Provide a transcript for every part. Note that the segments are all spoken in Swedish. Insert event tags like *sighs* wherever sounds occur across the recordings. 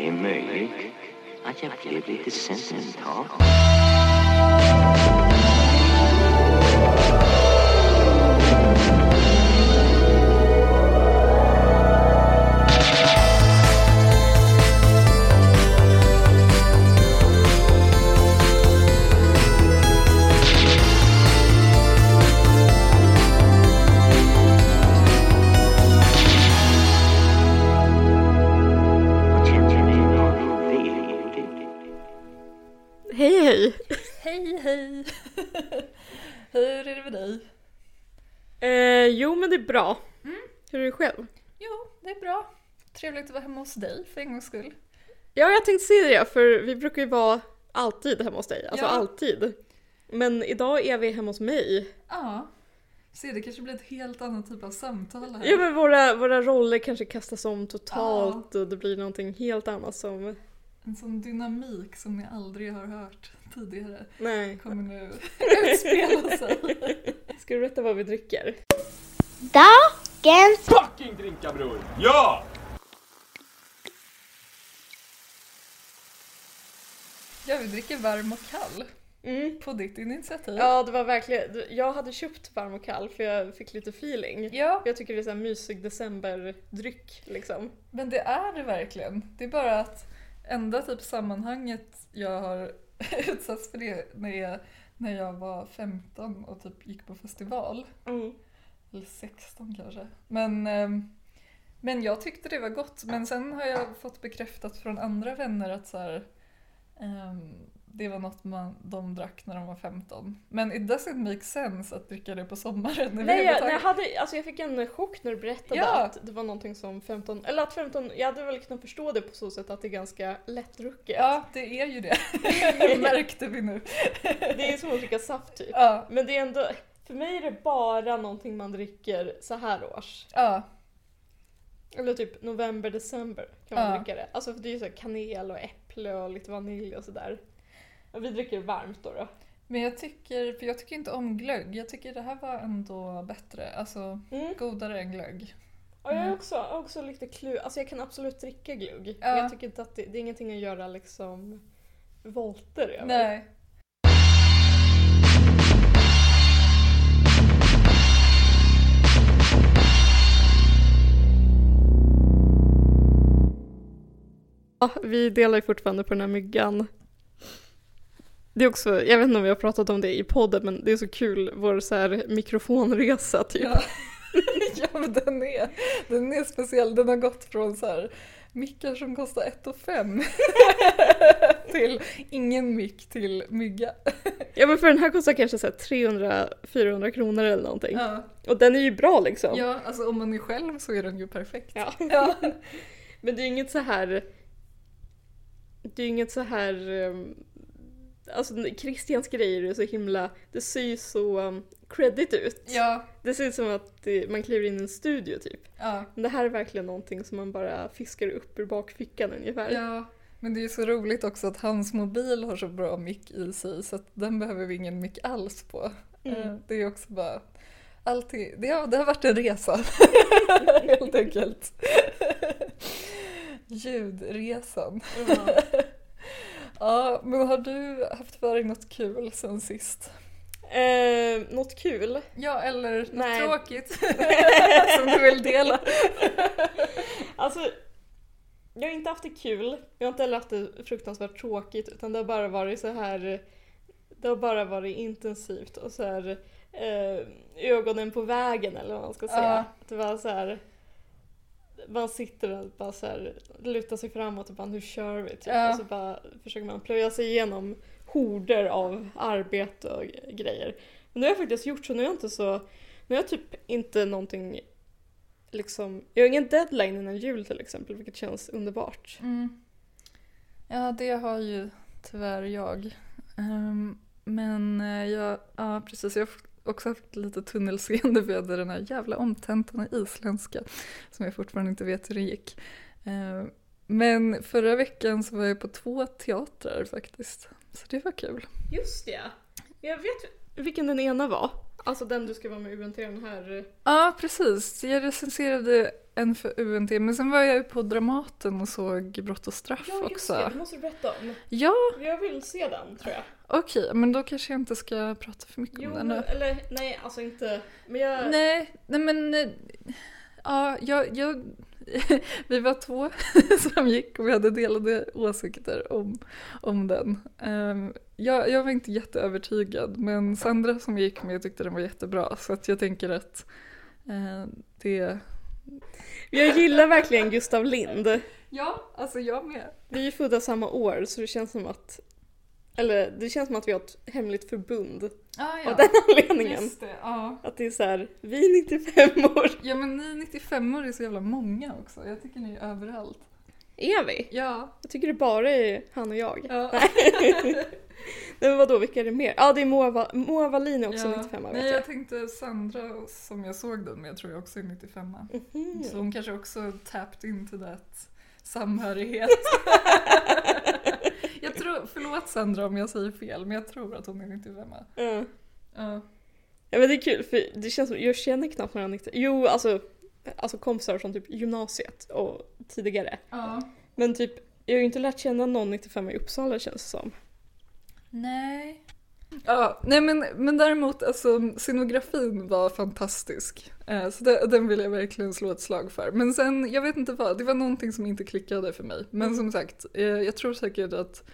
Det är möjligt att jag är bra. Hur är det själv? Jo, det är bra. Trevligt att vara hemma hos dig för en gångs skull. Ja jag tänkte säga det för vi brukar ju vara alltid hemma hos dig. Alltså Ja. alltid. Men idag är vi hemma hos mig. Ja. Se, det kanske blir ett helt annat typ av samtal här. Ja men våra, våra roller kanske kastas om totalt och det blir någonting helt annat som... En sån dynamik som ni aldrig har hört tidigare Nej. kommer nu *laughs* utspela sig. Ska du berätta vad vi dricker? Dagens fucking drinka bror! Ja! Ja, vi dricker varm och kall Mm. på ditt initiativ. Ja det var verkligen, jag hade köpt varm och kall för jag fick lite feeling. Ja, Jag tycker det är här mysig decemberdryck liksom. men det är det verkligen. Det är bara att enda typ sammanhanget jag har *laughs* utsatts för det när jag, när jag var 15 och typ gick på festival. Mm. Eller 16 kanske. Men, ehm, men jag tyckte det var gott. Men sen har jag fått bekräftat från andra vänner att så här, ehm, det var något man, de drack när de var 15. Men it doesn't make sense att dricka det på sommaren Nej, jag, nej, jag, hade, alltså jag fick en chock när du berättade Ja. att det var någonting som 15, eller att 15, jag hade väl kunnat förstå det på så sätt att det är ganska lättdrucket. Ja, det är ju det. *laughs* *laughs* Märkte vi nu. Det är som att dricka saft typ. Ja, Men det är ändå, för mig är det bara någonting man dricker så här års. ja, Eller typ november, december kan man Ja. dricka det. Alltså för det är ju så kanel och äpple och lite vanilj och sådär. Och vi dricker varmt då. då. men jag tycker, för jag tycker inte om glögg. Jag tycker det här var ändå bättre. Alltså Mm. godare än glögg. Och jag är Mm. också, också lite klu... Alltså jag kan absolut dricka glugg. Ja. Men jag tycker inte att det, det är ingenting att göra liksom volter över. Nej. Ja, vi delar ju fortfarande på den här myggan. Det är också, jag vet inte om vi har pratat om det i podden men det är så kul, vår så här mikrofonresa typ. Ja. *laughs* ja men den är, den är speciell. Den har gått från så här mickar som kostar 1 och 5 *laughs* till ingen mick till mygga. Ja men för den här kostar kanske så här 300-400 kronor eller någonting. Ja. Och den är ju bra liksom. ja, alltså om man är själv så är den ju perfekt. Ja. Ja. *laughs* Men det är inget så här... Det är inget så här... um, Alltså Christians grejer är så himla... Det ser ju så um, credit ut. Ja, Det ser ut som att det, man kliver in i en studio typ. ja, Men det här är verkligen någonting som man bara fiskar upp ur bakfickan ungefär. ja. Men det är ju så roligt också att hans mobil har så bra mick i sig så att den behöver vi ingen mick alls på. Mm. Eh, Det är också bara alltid, det har, det har varit en resa *laughs* helt enkelt. Ljudresan. Ja. *laughs* Ja, men har du haft för dig något kul sen sist? Eh, något kul? Ja, eller något Nej. tråkigt *laughs* som du vill dela? *laughs* Alltså, jag har inte haft det kul. Jag har inte heller haft det fruktansvärt tråkigt utan det har bara varit så här. Det har bara varit intensivt och så här eh, ögonen på vägen eller vad man ska säga. Att det var så här. Man sitter och bara så här, lutar sig framåt och bara nu kör vi. Typ. Ja. Och så bara försöker man plöja sig igenom horder av arbete och grejer. Men nu har jag faktiskt gjort så, nu är jag inte så, nu har jag typ inte någonting liksom, jag har ingen deadline innan jul till exempel vilket känns underbart. Mm. Ja, det har ju tyvärr jag. Ehm, men eh, jag, ja precis, jag också haft lite tunnelseende för jag hade den här jävla omtentan i isländska som jag fortfarande inte vet hur det gick. Eh, men förra veckan så var jag på två teatrar faktiskt. Så det var kul. Just det. Jag vet vilken den ena var. Alltså den du ska vara med UNT den här... Ja, precis. Jag recenserade en för UNT, men sen var jag ju på Dramaten och såg Brott och straff Ja just också. det, det måste du berätta om. Ja, Jag vill se den tror jag. okej, men då kanske jag inte ska prata för mycket Jo, om den nu. eller nej alltså inte. Men jag... Nej, nej men... eh, Ja, jag, jag, *laughs* vi var två *laughs* som gick och vi hade delade åsikter om, om den. Ehm, jag, jag var inte jätteövertygad men Sandra som gick med tyckte den var jättebra så att jag tänker att eh, det... Jag gillar verkligen Gustav Lind. Ja, alltså jag med. Vi är födda samma år så det känns som att eller det känns som att vi har ett hemligt förbund Ah, av den anledningen. Just det, ja. Att det är så här, vi är 95 år. Ja men ni 95 år är så jävla många också. Jag tycker ni är överallt. Är vi? Ja. Jag tycker det bara är han och jag. ja. Nej *laughs* men vadå, vilka är det mer? Ja det är Moa, Wallin är också ja. 95 vet Nej jag. jag tänkte Sandra som jag såg den med tror jag också är 95 Mhm. Så hon kanske också tapped into that samhörighet. *laughs* förlåt Sandra om jag säger fel, men jag tror att hon är 95 Ja. Ja. Ja men det är kul för det känns som, jag känner knappt några 90 Jo alltså, alltså kompisar från typ gymnasiet och tidigare. ja. Men typ, jag har ju inte lärt känna någon 95 i Uppsala känns det som. Nej. Ja, nej men, men däremot alltså scenografin var fantastisk. Eh, så det, den vill jag verkligen slå ett slag för. Men sen, jag vet inte vad, det var någonting som inte klickade för mig. Men som sagt, eh, jag tror säkert att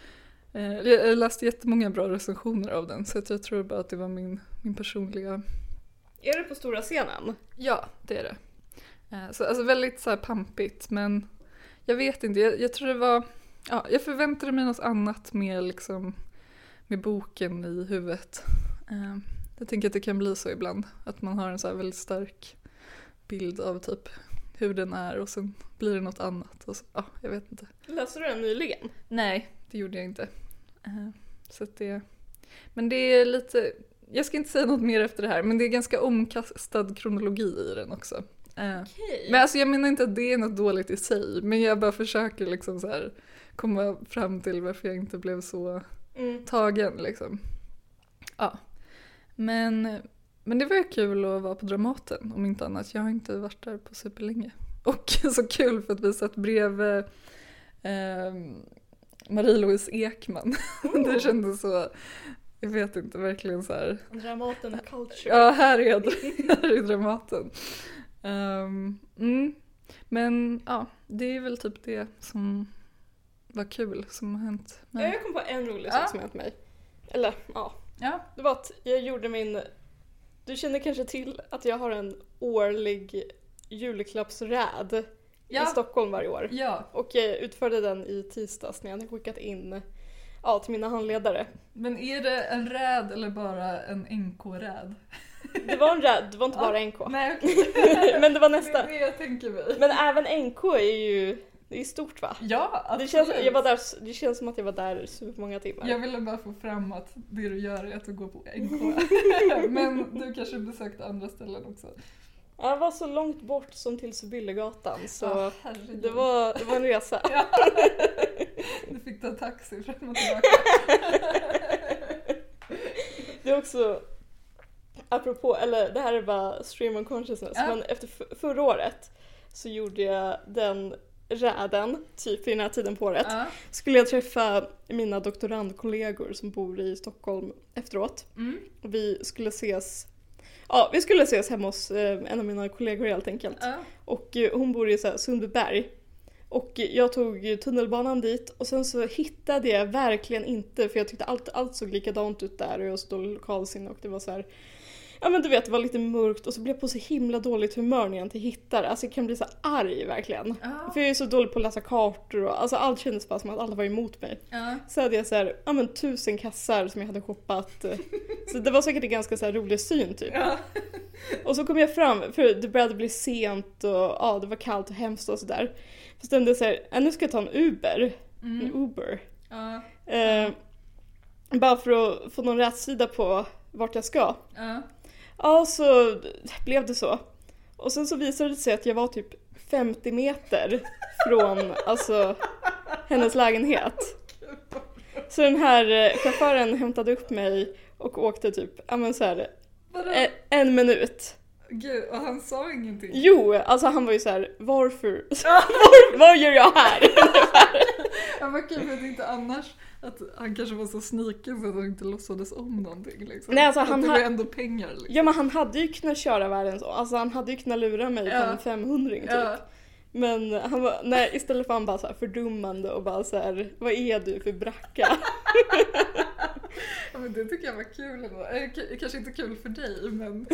jag jag läste jättemånga bra recensioner av den så jag tror bara att det var min, min personliga... Är det på stora scenen? Ja, det är det. Eh, så, alltså väldigt så här pampigt men jag vet inte, jag, jag tror det var... Ja, jag förväntade mig något annat med liksom med boken i huvudet. Eh, jag tänker att det kan bli så ibland, att man har en så väldigt stark bild av typ hur den är och sen blir det något annat. Och så, ja, jag vet inte. Läste du den nyligen? Nej, det gjorde jag inte. Eh, så det, men det är lite, jag ska inte säga något mer efter det här, men det är ganska omkastad kronologi i den också. Eh, Okej. men alltså jag menar inte att det är något dåligt i sig, men jag bara försöker liksom så här komma fram till varför jag inte blev så Mm. tagen liksom. Ja. Men, men det var kul att vara på Dramaten om inte annat. Jag har inte varit där på superlänge. Och *laughs* så kul för att vi satt bredvid eh, Marie-Louise Ekman. *laughs* det kändes så, jag vet inte, verkligen så här. Dramaten culture. Ja, här är här är Dramaten. Ehm, mm. Men ja, det är väl typ det som var kul som har hänt Ja, mig. jag kom på en rolig Ja. sak som hänt mig. Eller ja, Ja. det var att jag gjorde min... Du känner kanske till att jag har en årlig julklappsräd Ja. i Stockholm varje år. Ja, Och jag utförde den i tisdags när jag hade skickat in ja, till mina handledare. men är det en räd eller bara en NK-räd? Det var en räd, det var inte bara NK. Nej. *laughs* Men det var Det nästan. det jag tänker mig. Men även NK är ju det är stort va? Ja, Det absolut. känns, jag var där, det känns som att jag var där supermånga timmar. Jag ville bara få fram att det du gör är att du går på NK. *laughs* Men du kanske besökte andra ställen också. Jag var så långt bort som till Sibyllegatan så herregud. det, var, det var en resa. Ja. *laughs* Du fick ta taxi fram och tillbaka. *laughs* Det är också, apropå, eller det här är bara stream of consciousness, Ja. men efter förra året så gjorde jag den räden, typ i den här tiden på året. Ja. Skulle jag träffa mina doktorandkollegor som bor i Stockholm efteråt. Mm. Vi skulle ses, ja vi skulle ses hemma hos eh, en av mina kollegor helt enkelt. Ja. Och eh, hon bor i så här Sundbyberg. Och jag tog tunnelbanan dit och sen så hittade jag verkligen inte för jag tyckte allt, allt såg likadant ut där och jag stod lokalsinne och det var så här. Ja men du vet det var lite mörkt och så blev jag på så himla dåligt humör när jag inte hittar. Alltså jag kan bli så arg verkligen. Ja. För jag är så dålig på att läsa kartor och alltså allt kändes bara som att alla var emot mig. Ja. Så hade jag så här, ja men tusen kassar som jag hade shoppat. Så det var säkert en ganska så här rolig syn typ. Ja. Och så kom jag fram, för det började bli sent och ja, det var kallt och hemskt och sådär. Så bestämde jag såhär, ja, nu ska jag ta en Uber. En Mm. Uber. Ja. Eh, bara för att få någon rätsida på vart jag ska. Ja. Ja, så blev det så. Och sen så visade det sig att jag var typ 50 meter från alltså, hennes lägenhet. Så den här eh, chauffören hämtade upp mig och åkte typ, ja men så här, en minut. Gud, och han sa ingenting. Jo, alltså han var ju så här: varför? *laughs* *laughs* Var, vad gör jag här? *laughs* Ja, vad kul för att inte annars att han kanske var så sniken så att han inte låtsades om någonting liksom. Nej, alltså, att han det var ändå pengar liksom. Ja men han hade ju kunnat köra världen så, alltså han hade ju kunnat lura mig på Ja. en 500 typ. Ja. Men han var, nej istället för han bara så här fördummande och bara så här, vad är du för bracka? *laughs* Ja, men det tycker jag var kul ändå. Eh, Kanske inte kul för dig men... *laughs*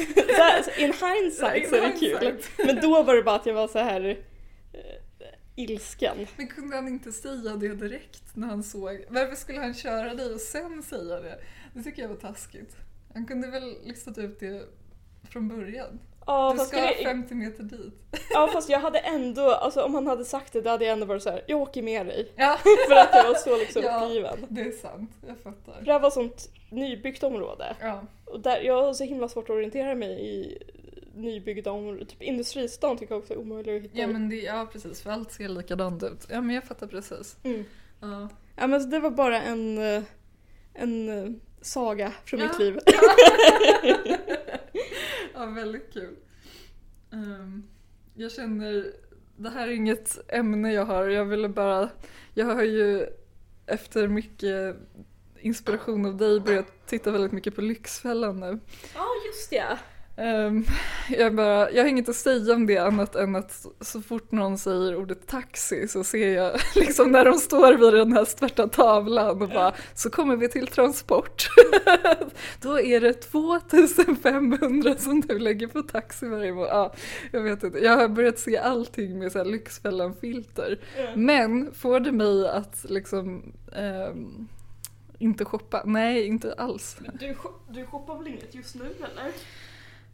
in hindsight så är det kul. *laughs* Men då var det bara att jag var så här eh, ilsken. Men kunde han inte säga det direkt när han såg? Varför skulle han köra dig och sen säga det? Det tycker jag var taskigt. Han kunde väl listat ut det från början. Ja Du ska det, 50 meter dit. ja fast jag hade ändå, alltså om han hade sagt det då hade jag ändå varit så här, jag åker med dig. Ja, *laughs* För att jag var så liksom Ja. uppgiven. det är sant. Jag För fattar. det här var sånt nybyggt område. Ja. Och där, jag har så himla svårt att orientera mig i nybyggda områden. Typ industristan tycker jag också är omöjligt att hitta Ja men det, ja precis, för allt ser likadant ut. Ja men jag fattar precis. Mm. Ja. Ja men så det var bara en, eh, en eh, saga från Ja. mitt liv. ja, *laughs* *laughs* Ja väldigt kul. Um, jag känner, det här är inget ämne jag har, jag ville bara, jag har ju efter mycket inspiration av dig börjat titta väldigt mycket på Lyxfällan nu. Ja just det. Ehm, jag, bara, jag har inget att säga om det annat än att så- fort någon säger ordet taxi så ser jag *laughs* liksom när de står vid den här svarta tavlan och bara så kommer vi till transport. *laughs* Då är det 2500 som du lägger på taxi varje månad. Ja, jag vet inte, jag har börjat se allting med så här Lyxfällan-filter. Men får det mig att liksom ehm, inte shoppa? Nej, inte alls. Du, du shoppar väl inget just nu eller?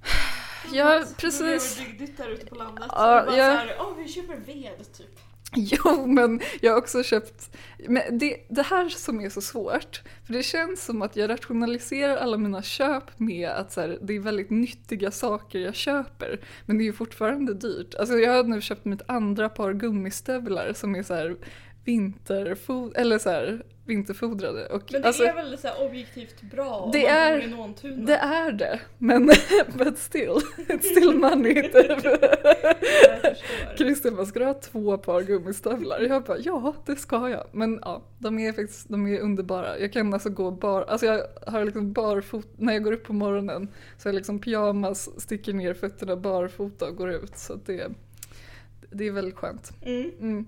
*sighs* Ja, Du precis. dygdigt där ute på landet. Ja, bara jag- såhär, åh vi köper ved typ. *laughs* Jo, men jag har också köpt... Men det, det här som är så svårt, för det känns som att jag rationaliserar alla mina köp med att så här, det är väldigt nyttiga saker jag köper. Men det är ju fortfarande dyrt. Alltså jag har nu köpt mitt andra par gummistövlar som är så här vinterfod eller så här vinterfodrade. Och Men det alltså, är väl så objektivt bra Det är- i det är det, men *laughs* but still, *laughs* it's still money. *laughs* typ. Bara, ska du ha två par gummistövlar? Jag bara, ja det ska jag. Men ja, de är faktiskt de är underbara. Jag kan alltså gå bar, alltså jag har liksom barfot, när jag går upp på morgonen så har jag liksom pyjamas, sticker ner fötterna barfota och går ut. Så det, det är väldigt skönt. Mm. Mm.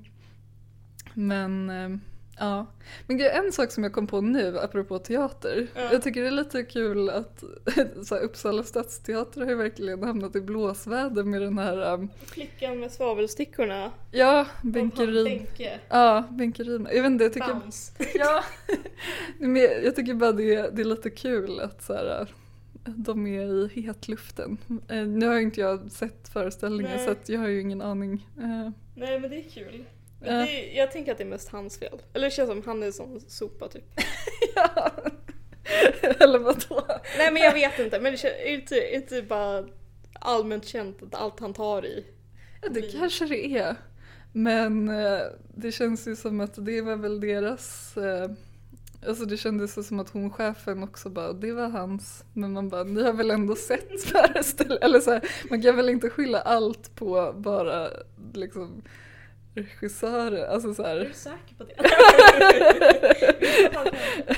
Men eh, ja. Men en sak som jag kom på nu apropå teater. Ja. Jag tycker det är lite kul att *laughs* så här, Uppsala stadsteater har ju verkligen hamnat i blåsväder med den här um, Flickan med svavelstickorna. Ja, Benkerin. Benke. Ja, Benkerin. Jag vet inte, jag tycker, Bounce. *laughs* ja, men jag tycker bara det, är- det är lite kul att så här, de är i hetluften. Eh, Nu har ju inte jag sett föreställningen Nej. så jag har ju ingen aning. Eh, Nej men det är kul. Men det jag tänker att det är mest hans fel. Eller det känns som han är som sopa typ. *laughs* ja. Eller vadå? Nej men jag vet inte, men det känns, är inte, inte bara allmänt känt att allt han tar i. Ja, det kanske det är. Men eh, det känns ju som att det var väl deras eh, Alltså det kändes som att hon chefen också bara, det var hans. Men man bara, ni har väl ändå sett föreställningen? Eller så här, man kan väl inte skylla allt på bara liksom regissörer. Alltså så Är här. du säker på det? *laughs*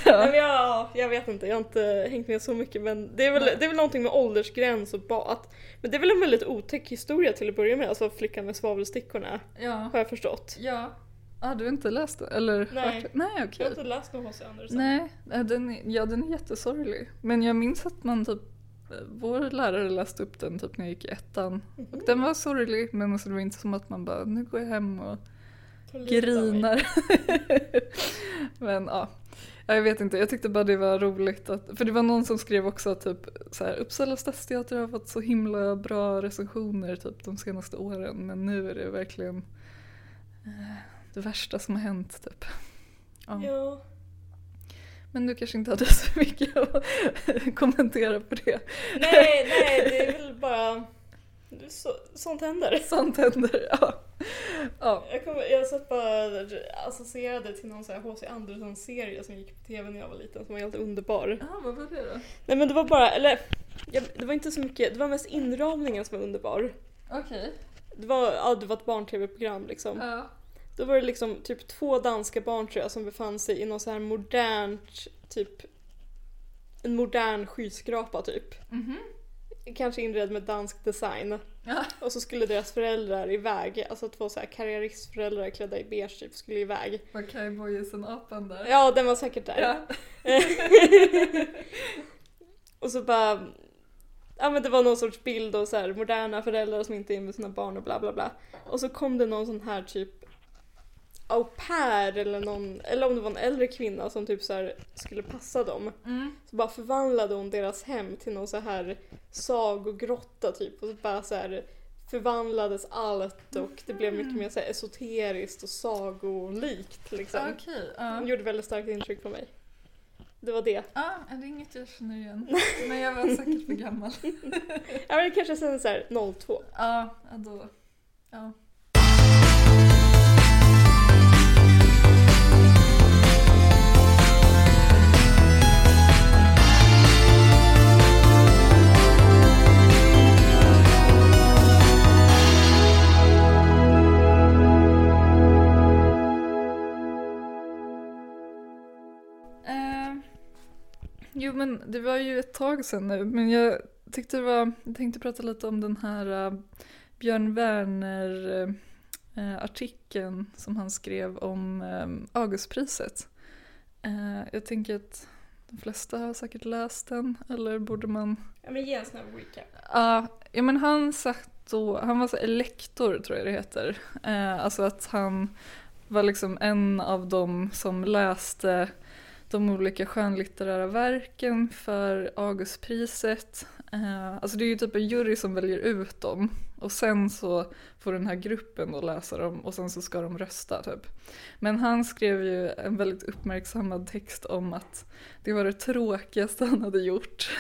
Nej, men jag, jag vet inte, jag har inte hängt med så mycket men det är väl, det är väl någonting med åldersgräns och att, Men det är väl en väldigt otäck historia till att börja med, alltså flickan med svavelstickorna Ja. har jag förstått. Ja. Ah, du har inte läst det? Eller Nej. hört? Nej Jag okej. har inte läst någon H.C. Andersen. Nej, den är, ja den är jättesorglig. Men jag minns att man typ, vår lärare läste upp den typ när jag gick i ettan. Och den var sorglig men alltså det var inte som att man bara, nu går jag hem och grinar. *laughs* men ja. Ja, Jag vet inte, jag tyckte bara det var roligt att, för det var någon som skrev också att typ så här, Uppsala stadsteater har fått så himla bra recensioner typ de senaste åren men nu är det verkligen eh, det värsta som har hänt typ. Ja. Ja. Men du kanske inte hade så mycket att kommentera på det. Nej, nej, det är väl bara... Så, sånt händer. Sånt händer, ja. ja. Jag, kommer, jag satt bara associerade till någon sån här H.C. Andersen-serie som gick på tv när jag var liten som var helt underbar. Ja, vad var det då? Nej men det var bara, eller jag, det var inte så mycket, det var mest inramningen som var underbar. Okej. Det var, ja, det var ett barn-tv-program liksom. Ja. Då var det liksom typ två danska barn tror jag som befann sig i något så här modernt, typ en modern skyskrapa typ. Mhm. Kanske inredd med dansk design. Ja. Och så skulle deras föräldrar iväg, alltså två så här karriäristföräldrar klädda i beige typ skulle iväg. Var cowboysen apan där? Ja, den var säkert där. Ja. *laughs* och så bara, ja men det var någon sorts bild och så här moderna föräldrar som inte är med sina barn och bla bla bla. Och så kom det någon sån här typ au pair eller någon, eller om det var en äldre kvinna som typ så här skulle passa dem. Mm. Så bara förvandlade hon deras hem till någon så här sagogrotta typ och så bara så här förvandlades allt och det blev mycket mer så här esoteriskt och sagolikt liksom. Okej. Det Ja. gjorde väldigt starkt intryck på mig. Det var det. Ja, det är inget jag känner igen. Men jag var säkert för gammal. *laughs* Ja men kanske sen så här 02. Ja, ja, då. Ja. Jo men det var ju ett tag sedan nu men jag tyckte det var, jag tänkte prata lite om den här eh, Björn Werner eh, artikeln som han skrev om eh, Augustpriset. Eh, jag tänker att de flesta har säkert läst den eller borde man Ja men ge en snabb recap. Ja, ja men han satt då, han var så elektor tror jag det heter. Alltså att han var liksom en av dem som läste de olika skönlitterära verken för Augustpriset. Eh, alltså det är ju typ en jury som väljer ut dem och sen så får den här gruppen då läsa dem och sen så ska de rösta typ. Men han skrev ju en väldigt uppmärksammad text om att det var det tråkigaste han hade gjort. *laughs*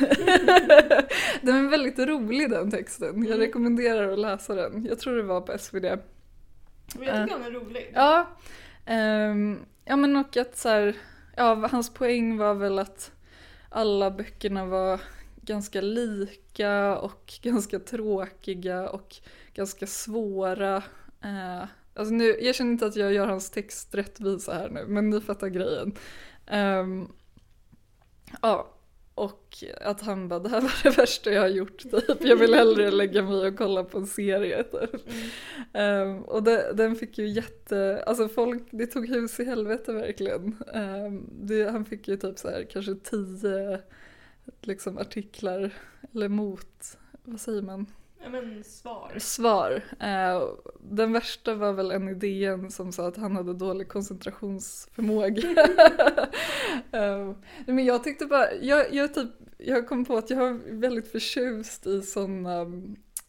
den är väldigt rolig den texten. Jag Mm. rekommenderar att läsa den. Jag tror det var på SvD. Men jag tycker han är rolig. Ja, ehm, ja men och att så här, ja hans poäng var väl att alla böckerna var ganska lika och *laughs* ganska tråkiga och ganska svåra. Eh, alltså nu, jag känner inte att jag gör hans text rättvisa här nu, men ni fattar grejen. Ehm, ja, och att han bara, det här var det värsta jag har gjort typ. Jag vill hellre lägga mig och kolla på en serie typ. Ehm, och det, den fick ju jätte, alltså folk, det tog hus i helvete verkligen. Ehm, det, han fick ju typ så här kanske tio liksom artiklar eller mot, vad säger man? Ja men svar. Svar. Eh, den värsta var väl en idén som sa att han hade dålig koncentrationsförmåga. *laughs* Eh, men jag tyckte bara, jag, jag, typ, jag kom på att jag är väldigt förtjust i sådana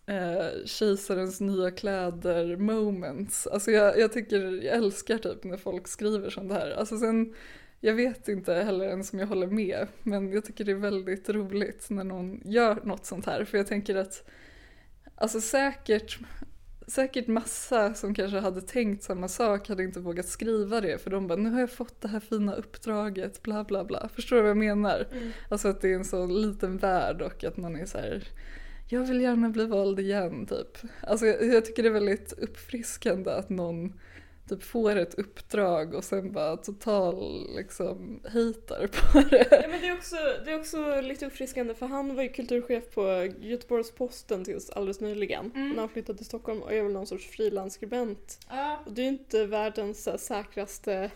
eh, kejsarens nya kläder moments. Alltså jag, jag tycker, jag älskar typ när folk skriver sånt här. Alltså sen, jag vet inte heller ens om jag håller med, men jag tycker det är väldigt roligt när någon gör något sånt här. För jag tänker att Alltså säkert, säkert massa som kanske hade tänkt samma sak hade inte vågat skriva det för de bara nu har jag fått det här fina uppdraget bla bla bla. Förstår du vad jag menar? Mm. Alltså att det är en så liten värld och att man är så här jag vill gärna bli vald igen typ. Alltså jag, jag tycker det är väldigt uppfriskande att någon typ får ett uppdrag och sen bara total liksom hatar på *laughs* det. Ja, men det, är också, det är också lite uppfriskande för han var ju kulturchef på Göteborgs-Posten tills alldeles nyligen. Mm. När han flyttade till Stockholm och är väl någon sorts frilansskribent. Ja. Och det är ju inte världens här, säkraste...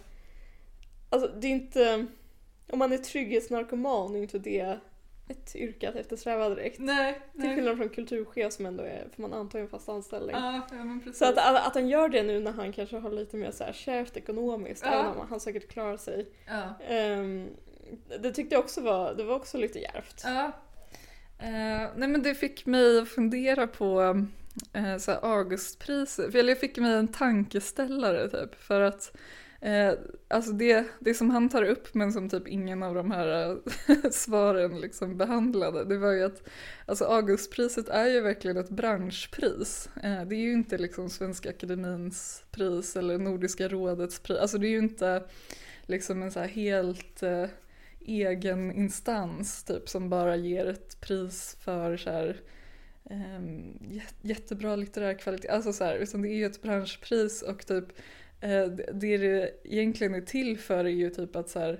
Alltså det är inte... Om man är trygghetsnarkoman är inte det ett yrke att eftersträva direkt. Nej, Till skillnad från kulturchef som ändå är, för man antar ju en fast anställning. Ja, ja men precis. Så att, att, att han gör det nu när han kanske har lite mer så här kärvt ekonomiskt, Ja. även om han säkert klarar sig. ja. Ehm, det tyckte jag också var, det var också lite djärvt. Ja. Eh, nej men det fick mig att fundera på eh, så här Augustpriset, för eller jag fick mig en tankeställare typ för att eh, alltså det, det som han tar upp men som typ ingen av de här eh, *laughs* svaren liksom behandlade det var ju att alltså Augustpriset är ju verkligen ett branschpris. Eh, det är ju inte liksom Svenska Akademins pris eller Nordiska rådets pris, alltså det är ju inte liksom en så här helt eh, egen instans typ som bara ger ett pris för så här, ehm, jättebra litterär kvalitet. Alltså så här, utan det är ju ett branschpris och typ det det det egentligen är till för är ju typ att så här,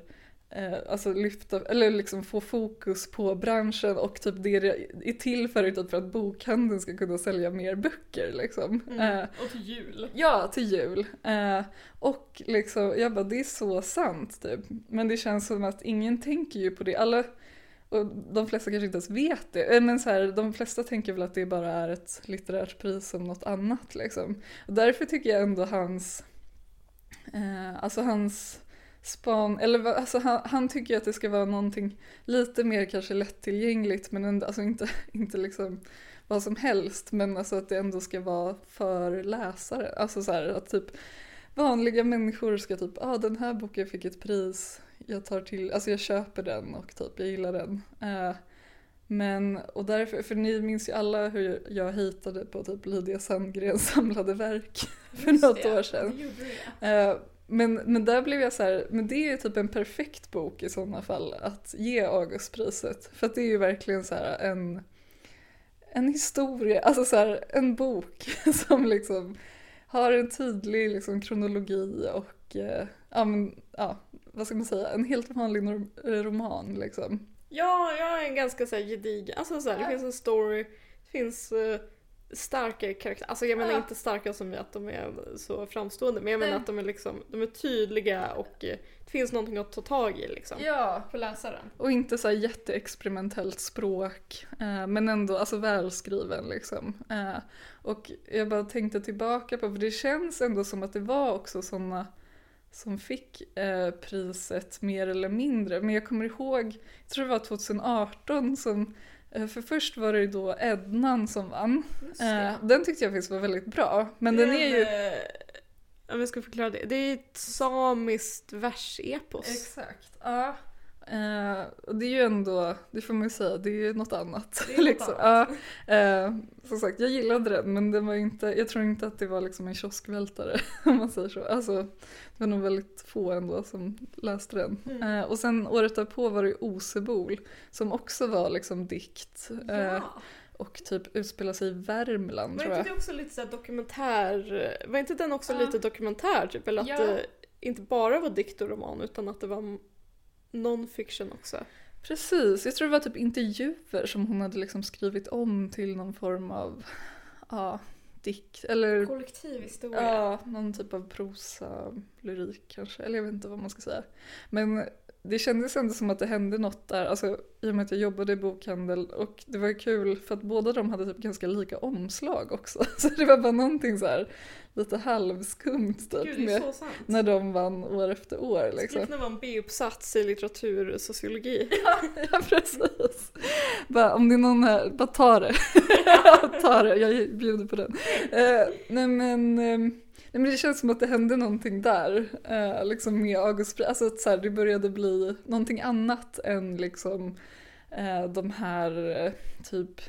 eh, alltså lyfta, eller liksom få fokus på branschen och typ det det är till för är typ för att bokhandeln ska kunna sälja mer böcker liksom. Eh, Och till jul. Ja, till jul. Eh, och liksom, jag bara, det är så sant typ. Men det känns som att ingen tänker ju på det. Alla, och de flesta kanske inte ens vet det. Eh, Men så här, de flesta tänker väl att det bara är ett litterärt pris som något annat liksom. Och därför tycker jag ändå hans, eh, alltså hans span, eller alltså han, han tycker ju att det ska vara någonting lite mer kanske lättillgängligt men ändå, alltså inte, *laughs* inte liksom vad som helst men alltså att det ändå ska vara för läsare. Alltså så här att typ vanliga människor ska typ, ja ah, den här boken fick ett pris, jag tar till, alltså jag köper den och typ jag gillar den. Eh, men, och därför, för ni minns ju alla hur jag hitade på typ Lydia Sandgrens *laughs* samlade verk för något år sedan. Det. Eh, men, men där blev jag så här, men det är ju typ en perfekt bok i sådana fall att ge Augustpriset. För att det är ju verkligen så här en, en historia, alltså så här en bok *laughs* som liksom har en tydlig liksom kronologi och eh, ja, men, ja, vad ska man säga, en helt vanlig roman liksom. Ja, jag är en ganska så här gedigen, alltså så här, det Ja. finns en story, det finns uh, starka karaktärer, alltså jag menar Ja. inte starka som att de är så framstående, men jag menar Nej. att de är liksom, de är tydliga och eh, det finns någonting att ta tag i liksom. Ja. För läsaren. Och inte så här jätteexperimentellt språk, eh, men ändå alltså välskriven liksom. Eh, och jag bara tänkte tillbaka på, för det känns ändå som att det var också sådana som fick eh, priset mer eller mindre. Men jag kommer ihåg, jag tror det var 2018 som, eh, för först var det ju då Ednan som vann. Eh, den tyckte jag faktiskt var väldigt bra. Men den är ju... eh, Om jag ska förklara det. Det är ett samiskt versepos. Exakt, ja. Eh, och det är ju ändå, det får man ju säga, det är ju något annat. Det är något liksom. annat. Ja, eh, som sagt, jag gillade den men den var inte, jag tror inte att det var liksom en kioskvältare *laughs* om man säger så. Alltså, det var nog väldigt få ändå som läste den. Mm. Eh, och sen året därpå var det Osebol som också var liksom dikt. eh, Ja. och typ utspelar sig i Värmland Var tror inte jag. det också lite så här dokumentär, var inte den också Ja. lite dokumentär typ? Eller att det inte bara var dikt och roman utan att det var non-fiction också? Precis, jag tror det var typ intervjuer som hon hade liksom skrivit om till någon form av ja, dikt eller Kollektiv historia. ja, någon typ av prosa, lyrik kanske, eller jag vet inte vad man ska säga. Men det kändes ändå som att det hände något där, alltså i och med att jag jobbade i bokhandel och det var kul för att båda de hade typ ganska lika omslag också. *laughs* Så det var bara någonting så här lite halvskumt typ med när de vann år efter år liksom. Skulle kunna vara en B-uppsats i litteratursociologi. *laughs* Ja precis. Bara, om det är någon här, bara ta det. *laughs* ta det, jag bjuder på den. Eh, nej, men, nej men det känns som att det hände någonting där. Eh, liksom med August Alltså att så här, det började bli någonting annat än liksom eh, de här eh, typ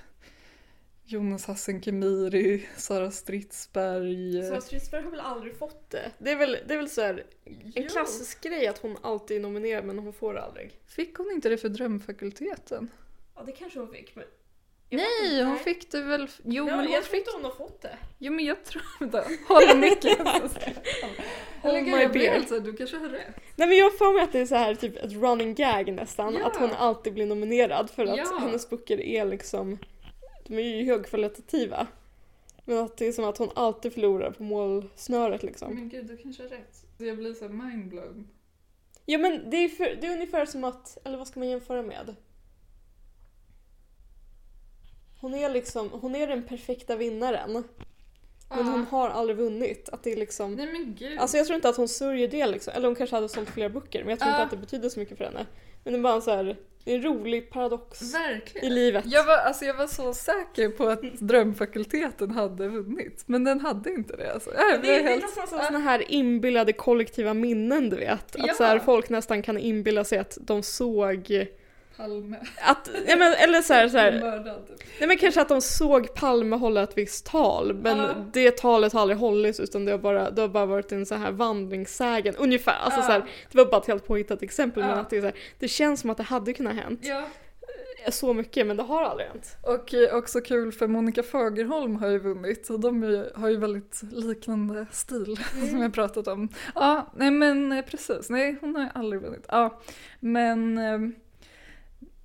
Jonas Hassan Khemiri, Sara Stridsberg. Sara Stridsberg har väl aldrig fått det? Det är väl, det är väl så här, en Jo. klassisk grej att hon alltid är nominerad men hon får det aldrig. Fick hon inte det för Drömfakulteten? Ja det kanske hon fick men... Nej, hon fick det väl. Jo, Ja, men hon jag tror fick inte hon har fått det. Jo men jag tror, vänta, håll. Hold Eller my beer. du kanske har rätt. Nej men jag för mig att det är så här typ ett running gag nästan. Ja. Att hon alltid blir nominerad för att Ja. hennes böcker är liksom, de är ju högkvalitativa. Men att det är som att hon alltid förlorar på målsnöret liksom. Men gud, du kanske har rätt. Jag blir så mindblown. Ja men det är, för, det är ungefär som att, eller vad ska man jämföra med? Hon är liksom, hon är den perfekta vinnaren. Men hon har aldrig vunnit. Att det är liksom... Nej men gud. Alltså jag tror inte att hon sörjer det liksom. Eller hon kanske hade sålt fler böcker men jag tror Ja. inte att det betyder så mycket för henne. Men det är bara så här, det är en rolig paradox Verkligen. i livet. Jag var, alltså jag var så säker på att Drömfakulteten hade vunnit. Men den hade inte det alltså. Jag Det, blev det är helt... som såna här inbillade kollektiva minnen du vet. Att Ja. så här, folk nästan kan inbilla sig att de såg Palme Att, ja, men, eller så här, så här. *laughs* Typ. nej men kanske att de såg Palme hålla ett visst tal men Ja. det talet har aldrig hållits utan det har bara, det har bara varit en så här vandringssägen ungefär. Alltså Ja. så här, det var bara ett helt påhittat exempel men Ja. att det, är så här, det känns som att det hade kunnat hänt Ja. så mycket men det har aldrig hänt. Och eh, också kul för Monica Fagerholm har ju vunnit och de ju- har ju väldigt liknande stil *laughs* som jag pratat om. Ja, nej men eh, precis, nej hon har ju aldrig vunnit. Ja, men ehm,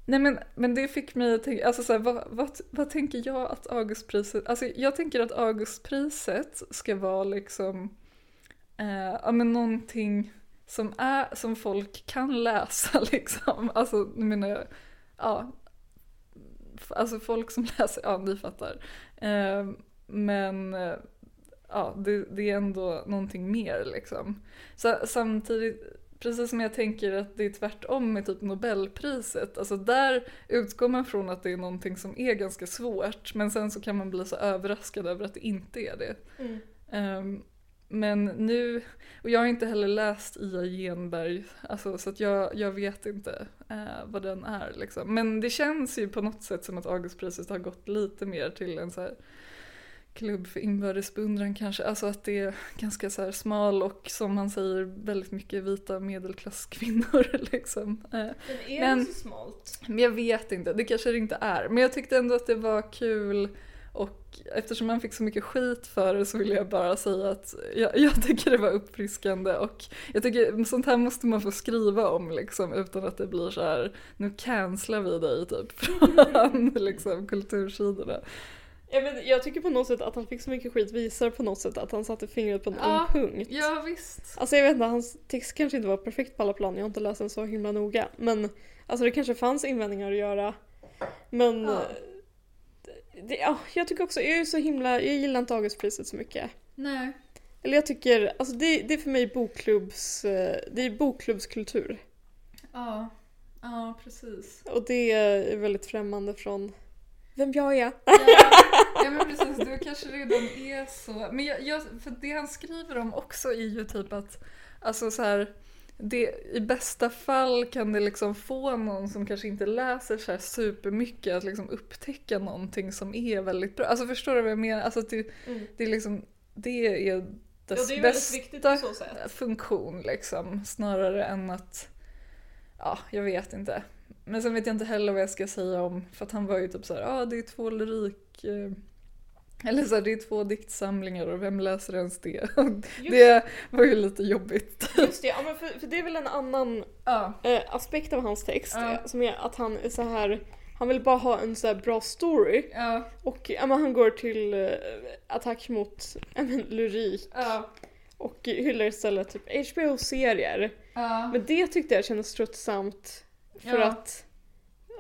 Nej men, men det fick mig att tänka, alltså så här, vad, vad, vad tänker jag att Augustpriset, alltså jag tänker att Augustpriset ska vara liksom, eh, ja men någonting som är, som folk kan läsa *laughs* liksom. Alltså nu menar jag, ja, alltså folk som läser, ja ni fattar. Ehm, eh, men ja, det, det är ändå någonting mer liksom. Så, samtidigt, precis som jag tänker att det är tvärtom med typ Nobelpriset, alltså där utgår man från att det är någonting som är ganska svårt men sen så kan man bli så överraskad över att det inte är det. Ehm, men nu, och jag har inte heller läst Ia Genberg, alltså, så att jag, jag vet inte eh, vad den är liksom. Men det känns ju på något sätt som att Augustpriset har gått lite mer till en så här klubb för inbördes beundran kanske. Alltså att det är ganska så här smal och som man säger väldigt mycket vita medelklasskvinnor *laughs* liksom. Eh, Men är Men- det så smalt? men jag vet inte, det kanske det inte är. Men jag tyckte ändå att det var kul och eftersom man fick så mycket skit för det så vill jag bara säga att jag, *laughs* jag tycker det var uppfriskande och jag tycker sånt här måste man få skriva om liksom utan att det blir så här nu cancelar vi dig typ *laughs* från liksom kultursidorna. Ja, men jag tycker på något sätt att han fick så mycket skit visar på något sätt att han satte fingret på en Ja, punkt. Ja visst. Alltså jag vet inte, hans text kanske inte var perfekt på alla plan, jag har inte läst den så himla noga. Men alltså det kanske fanns invändningar att göra. Men Ja. eh, det, ja, jag tycker också, jag är så himla, jag gillar inte Augustpriset så mycket. Nej. Eller jag tycker, alltså det, det är för mig bokklubbs, eh, det är bokklubbskultur. Ja. Ja precis. Och det är väldigt främmande från vem jag är. Ja, ja men precis, du kanske redan är så. Men jag, jag, för det han skriver om också är ju typ att, alltså så här, det, i bästa fall kan det liksom få någon som kanske inte läser så här supermycket att liksom upptäcka någonting som är väldigt bra. Alltså förstår du vad jag menar? Alltså det, det är liksom, det är dess Ja, det är bästa funktion liksom. Snarare än att, ja jag vet inte. Men sen vet jag inte heller vad jag ska säga om, för att han var ju typ såhär, ja ah, det är två lyrik, eh, eller så här, det är två diktsamlingar och vem läser ens det? *laughs* det var ju lite jobbigt. Just det, ja, men för, för det är väl en annan Ja. eh, aspekt av hans text. Ja. eh, Som är att han är så här han vill bara ha en så här bra story Ja. och ja, men han går till eh, attack mot ja, men, lyrik Ja. och hyllar istället typ HBO-serier. Men det tyckte jag kändes tröttsamt för att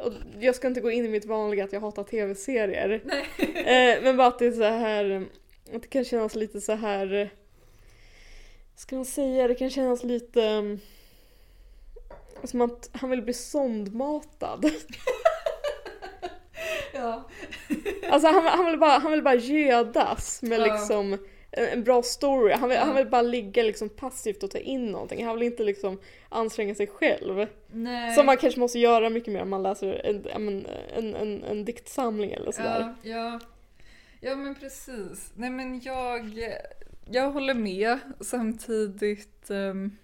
och jag ska inte gå in i mitt vanliga att jag hatar tv-serier. *laughs* Eh, men bara att det är så här att det kan kännas lite så här eh, ska man säga, det kan kännas lite um, som att han vill bli sondmatad. *laughs* Ja. Alltså han, han, vill bara, han vill bara gödas med Ja. liksom en, en bra story. Han vill, Ja. han vill bara ligga liksom passivt och ta in någonting. Han vill inte liksom anstränga sig själv. Nej. Som man kanske måste göra mycket mer om man läser en, men, en, en, en diktsamling eller sådär. Ja, ja. ja men precis. Nej men jag, jag håller med samtidigt ehm,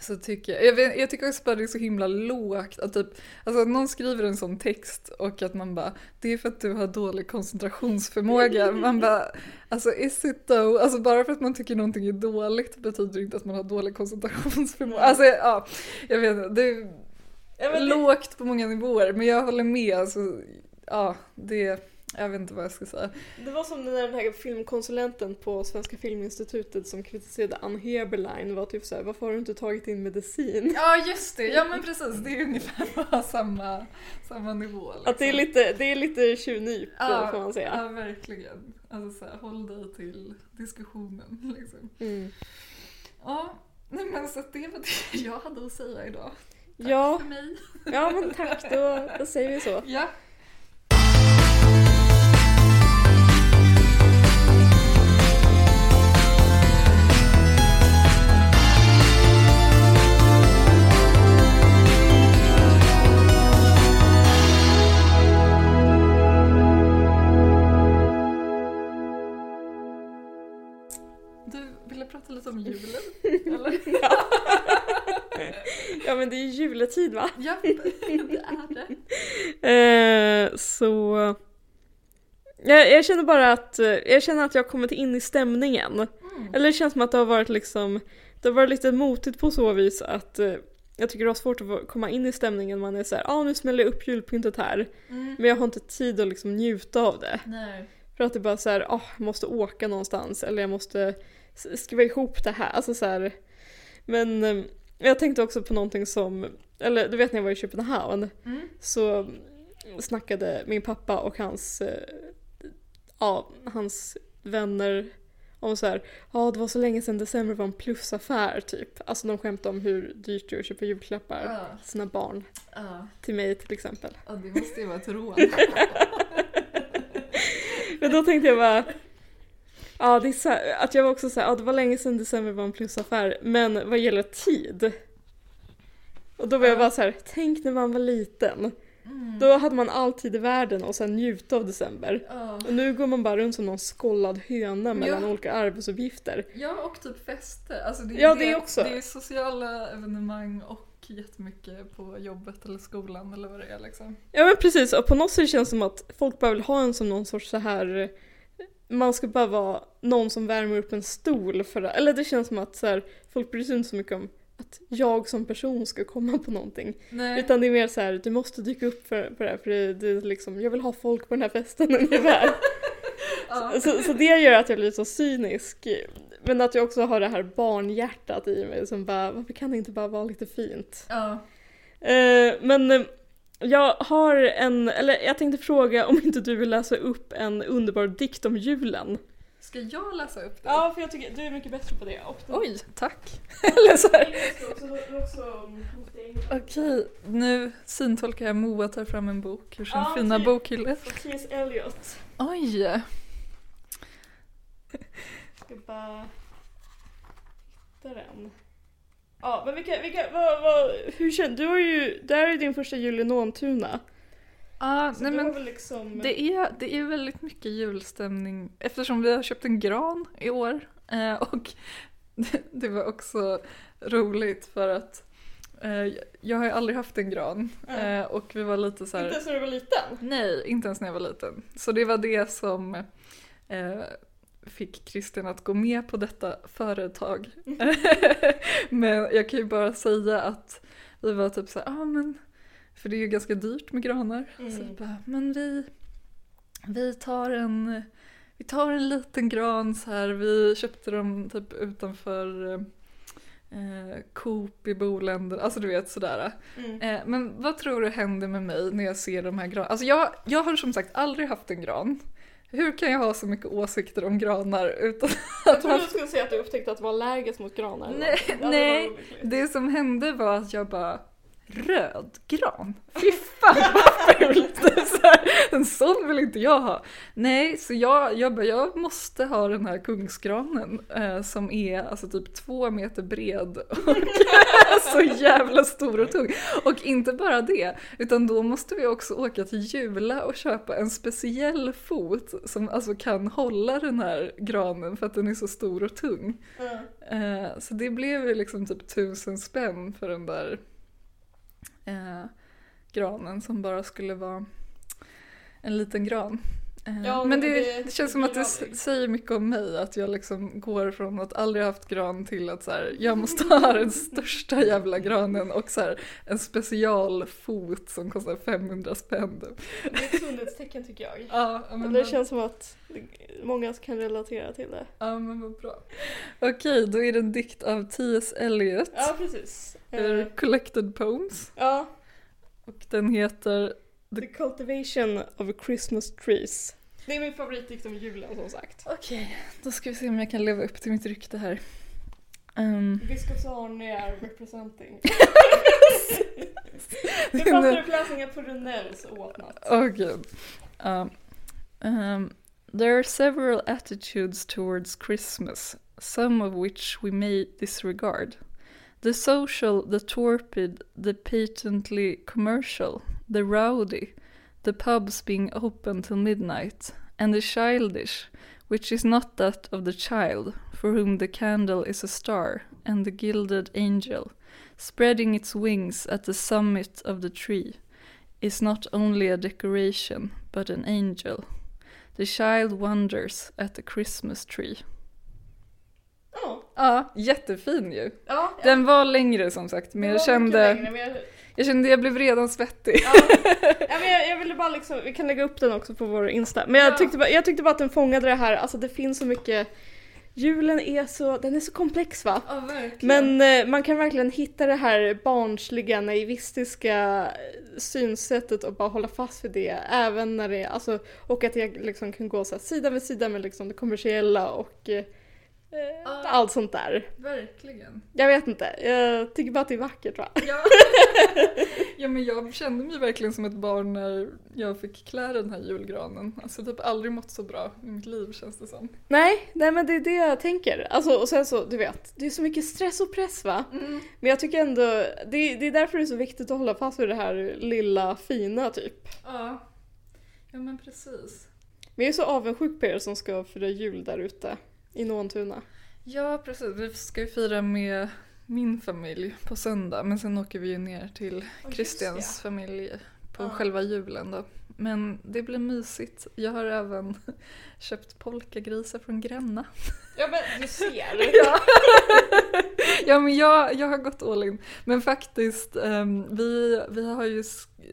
så tycker jag, jag, vet, jag tycker också bara det är så himla lågt att typ, alltså att någon skriver en sån text och att man bara, det är för att du har dålig koncentrationsförmåga. *laughs* Man bara, alltså is it though? Alltså bara för att man tycker någonting är dåligt betyder inte att man har dålig koncentrationsförmåga. Alltså ja, jag vet inte, det är Ja, det- lågt på många nivåer men jag håller med. Alltså, ja, det, jag vet inte vad jag ska säga. Det var som när den här filmkonsulenten på Svenska Filminstitutet som kritiserade Ann Heberlein var typ såhär, varför har du inte tagit in medicin? Ja just det, ja men precis det är ungefär *laughs* på samma, samma nivå. Liksom. Att det är lite, det är lite tjuvnyp får man säga. Ja verkligen. Alltså så här, håll dig till diskussionen liksom. Mm. Ja, nej, men så det var det jag hade att säga idag. Tack Ja, för mig. ja men tack, då, då säger vi så. Ja. eller som julen. *laughs* Eller? Ja. *laughs* ja men det är ju juletid va? Ja, det är det. Eh, så... Jag, jag, känner bara att jag känner att jag har kommit in i stämningen. Mm. Eller det känns som att det har varit liksom Det har varit lite motigt på så vis att eh, jag tycker det var svårt att komma in i stämningen man är såhär ja ah, nu smäller jag upp julpyntet här mm. men jag har inte tid att liksom njuta av det. Nej. För att det bara såhär, ah, jag måste åka någonstans eller jag måste skriva ihop det här. Alltså så här. Men eh, jag tänkte också på någonting som, eller du vet när jag var i Köpenhamn Mm. så snackade min pappa och hans, eh, ja, hans vänner om så här, ja det var så länge sedan december var en plusaffär typ. Alltså de skämtade om hur dyrt det är att köpa julklappar till sina barn. Ja. Till mig till exempel. Ja, det måste ju vara ett rån. *laughs* Men då tänkte jag bara, ja det är så här, att jag var också så här, ja det var länge sedan december var en plusaffär. Men vad gäller tid. Och då var jag Ja. bara så här, tänk när man var liten. Mm. Då hade man all tid i världen och sen njuta av december. Ja. Och nu går man bara runt som någon skollad höna mellan Ja. olika arbetsuppgifter. Ja, och typ fester. Alltså det är Ja, det också. Det är sociala evenemang och jättemycket på jobbet eller skolan eller vad det är liksom. Ja men precis, och på något sätt känns det som att folk bara vill ha en som någon sorts så här man ska bara vara någon som värmer upp en stol för det. Eller det känns som att så här, folk bryr sig inte så mycket om att jag som person ska komma på någonting. Nej. Utan det är mer så här, du måste dyka upp för, för det här för det, det är liksom, jag vill ha folk på den här festen *laughs* ungefär. *laughs* ja. så, så det gör att jag blir så cynisk. Men att jag också har det här barnhjärtat i mig som bara, varför kan det inte bara vara lite fint? ja. Eh, men eh, jag har en, eller jag tänkte fråga om inte du vill läsa upp en underbar dikt om julen? Ska jag läsa upp det? Ja, för jag tycker du är mycket bättre på det. Och Oj, tack. *laughs* eller så här. Okej, nu syntolkar jag Moa tar fram en bok ur sin Ja, fina bokhylla. T.S. Eliot. Oj! Ska bara hitta den. Ja, men vilka, vilka, vad, vad, hur känner du? har ju, det här är din första jul i Nåntuna. Ah, nej men liksom... det är, det är väldigt mycket julstämning eftersom vi har köpt en gran i år. Eh, och det, *laughs* det var också roligt för att eh, jag har ju aldrig haft en gran. Mm. Eh, och vi var lite så här... Inte ens när du var liten? Nej, inte ens när jag var liten. Så det var det som eh, fick Christian att gå med på detta företag. *laughs* men jag kan ju bara säga att vi var typ så här, ah, men för det är ju ganska dyrt med granar. Så Mm. jag bara, men vi, vi tar en vi tar en liten gran så här. Vi köpte dem typ utanför eh, Coop i Boländerna. Alltså du vet sådär. Mm. Eh, men vad tror du händer med mig när jag ser de här granarna? Alltså jag, jag har som sagt aldrig haft en gran. Hur kan jag ha så mycket åsikter om granar utan Jag att trodde ha... du skulle säga att du upptäckte att du var allergisk mot granar. Nej, det nej. Det som hände var att jag bara Röd gran? Fy fan *laughs* vad fult! Så här, En sån vill inte jag ha. Nej, så jag, jag bara, jag måste ha den här kungsgranen eh, som är alltså typ två meter bred och *laughs* så jävla stor och tung. Och inte bara det, utan då måste vi också åka till Jula och köpa en speciell fot som alltså kan hålla den här granen för att den är så stor och tung. Ja. Eh, så det blev ju liksom typ tusen spänn för den där eh, granen som bara skulle vara en liten gran. Eh, Ja, men det, det- det känns som att det säger mycket om mig att jag liksom går från att aldrig haft gran till att så här, jag måste *laughs* ha den största jävla granen och så här, en specialfot som kostar 500 spänn. typ. Det är ett sundhetstecken tycker jag. *laughs* Ja, men, det känns som att många kan relatera till det. ja, men vad bra. Okej, då är det en dikt av T.S. Eliot. Ja, precis. Eh, Collected Poems. ja, Och den heter The Cultivation of Christmas Trees. Det är min favoritdikt om julen som sagt. Okej, då ska vi se om jag kan leva upp till mitt rykte här. Um, Biskops Arne är representing. *laughs* Nu- Författaruppläsningar på Runells åtnat. oh gud. Um, um, there are several attitudes towards Christmas, some of which we may disregard. The social, the torpid, the patently commercial, the rowdy, the pubs being open till midnight, and the childish, which is not that of the child, for whom the candle is a star, and the gilded angel, spreading its wings at the summit of the tree, is not only a decoration but an angel. The child wonders at the Christmas tree. Ja. Ja, jättefin ju. Ja, Den var längre som sagt, men jag kände, jag kände jag blev redan svettig. Ja. ja, men jag, jag ville bara liksom, vi kan lägga upp den också på vår Insta. Men jag Ja. tyckte, bara, jag tyckte bara att den fångade det här, alltså det finns så mycket Julen är så, den är så komplex va? Ja. Men eh, man kan verkligen hitta det här barnsliga, naivistiska eh, synsättet och bara hålla fast vid det. Även när det, alltså, och att jag liksom kan gå så här, sida vid sida med liksom det kommersiella och eh, Ja. allt sånt där. Verkligen. Jag vet inte, jag tycker bara att det är vackert va? Ja. *laughs* ja men jag kände mig verkligen som ett barn när jag fick klä den här julgranen. Alltså typ aldrig mått så bra i mitt liv känns det som. Nej, nej men det är det jag tänker. Alltså, och sen så, du vet, det är så mycket stress och press va? Men jag tycker ändå, det, det är därför det är så viktigt att hålla fast vid det här lilla fina typ. Ja. Ja men precis. Men jag är så avundsjuk på er som ska fira jul där ute i Nåntuna. Ja precis, vi ska ju fira med min familj på söndag men sen åker vi ju ner till just Christians familj på Ja. själva julen då. Men det blir mysigt. Jag har även *laughs* köpt polkagrisar från Gränna. Ja men du ser. *laughs* Ja, ja men jag, jag har gått all in. Men faktiskt, ehm, vi, vi har ju,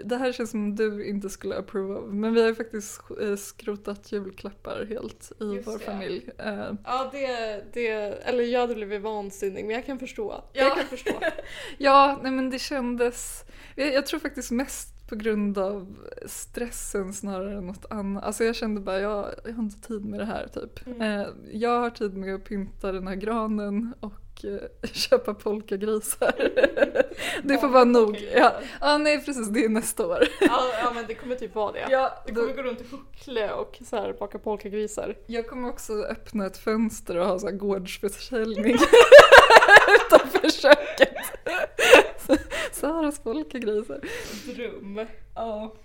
det här känns som du inte skulle approve av, men vi har ju faktiskt eh, skrotat julklappar helt i Just vår det. familj. Eh, Ja det, det, eller jag hade blivit vansinnig men jag kan förstå. Ja. Jag kan förstå. *laughs* ja, nej men det kändes, jag, jag tror faktiskt mest på grund av stressen snarare än något annat. Alltså jag kände bara, jag, jag har inte tid med det här typ. Mm. Eh, jag har tid med att pynta den här granen och eh, *laughs* köpa polkagrisar. *laughs* det får Ja, vara nog. Ja. ja, nej precis, det är nästa år. *laughs* Ja, ja men det kommer typ vara det. Ja, Det då, kommer gå runt i huckle och så här baka polkagrisar. jag kommer också öppna ett fönster och ha så här gårdsförsäljning utanför köket. Saras polkagrisar. Dröm. Ja.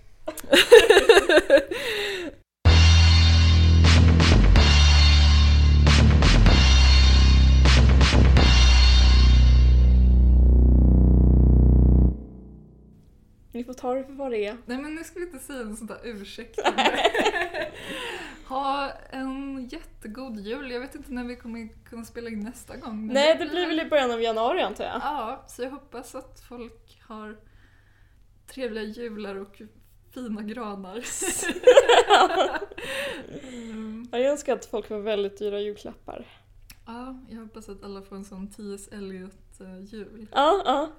Ni får ta det för vad det är. Nej men nu ska vi inte säga en sån där ursäkt. *laughs* *laughs* jättegod jul. Jag vet inte när vi kommer kunna spela in nästa gång. Nej det blir väl i början av januari antar jag. Ja, så jag hoppas att folk har trevliga jular och fina granar. *laughs* Mm. Ja, Jag önskar att folk får väldigt dyra julklappar. Ja, jag hoppas att alla får en sån T.S. Eliot-jul. Ja, ja.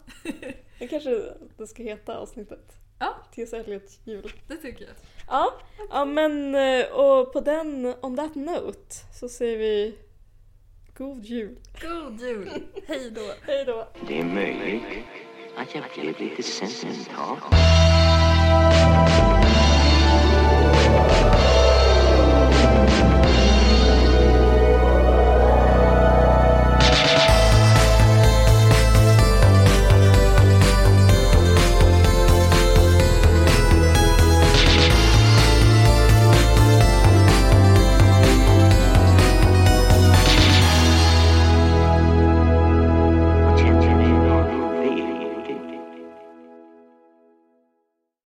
Det kanske det ska heta avsnittet. Ja. T.S. Eliot jul. Det tycker jag. Ja, ja men eh, och på den, on that note, så säger vi god jul. God jul. Hej då. *laughs* Hej då. Det är möjligt att jag blev lite sentimental.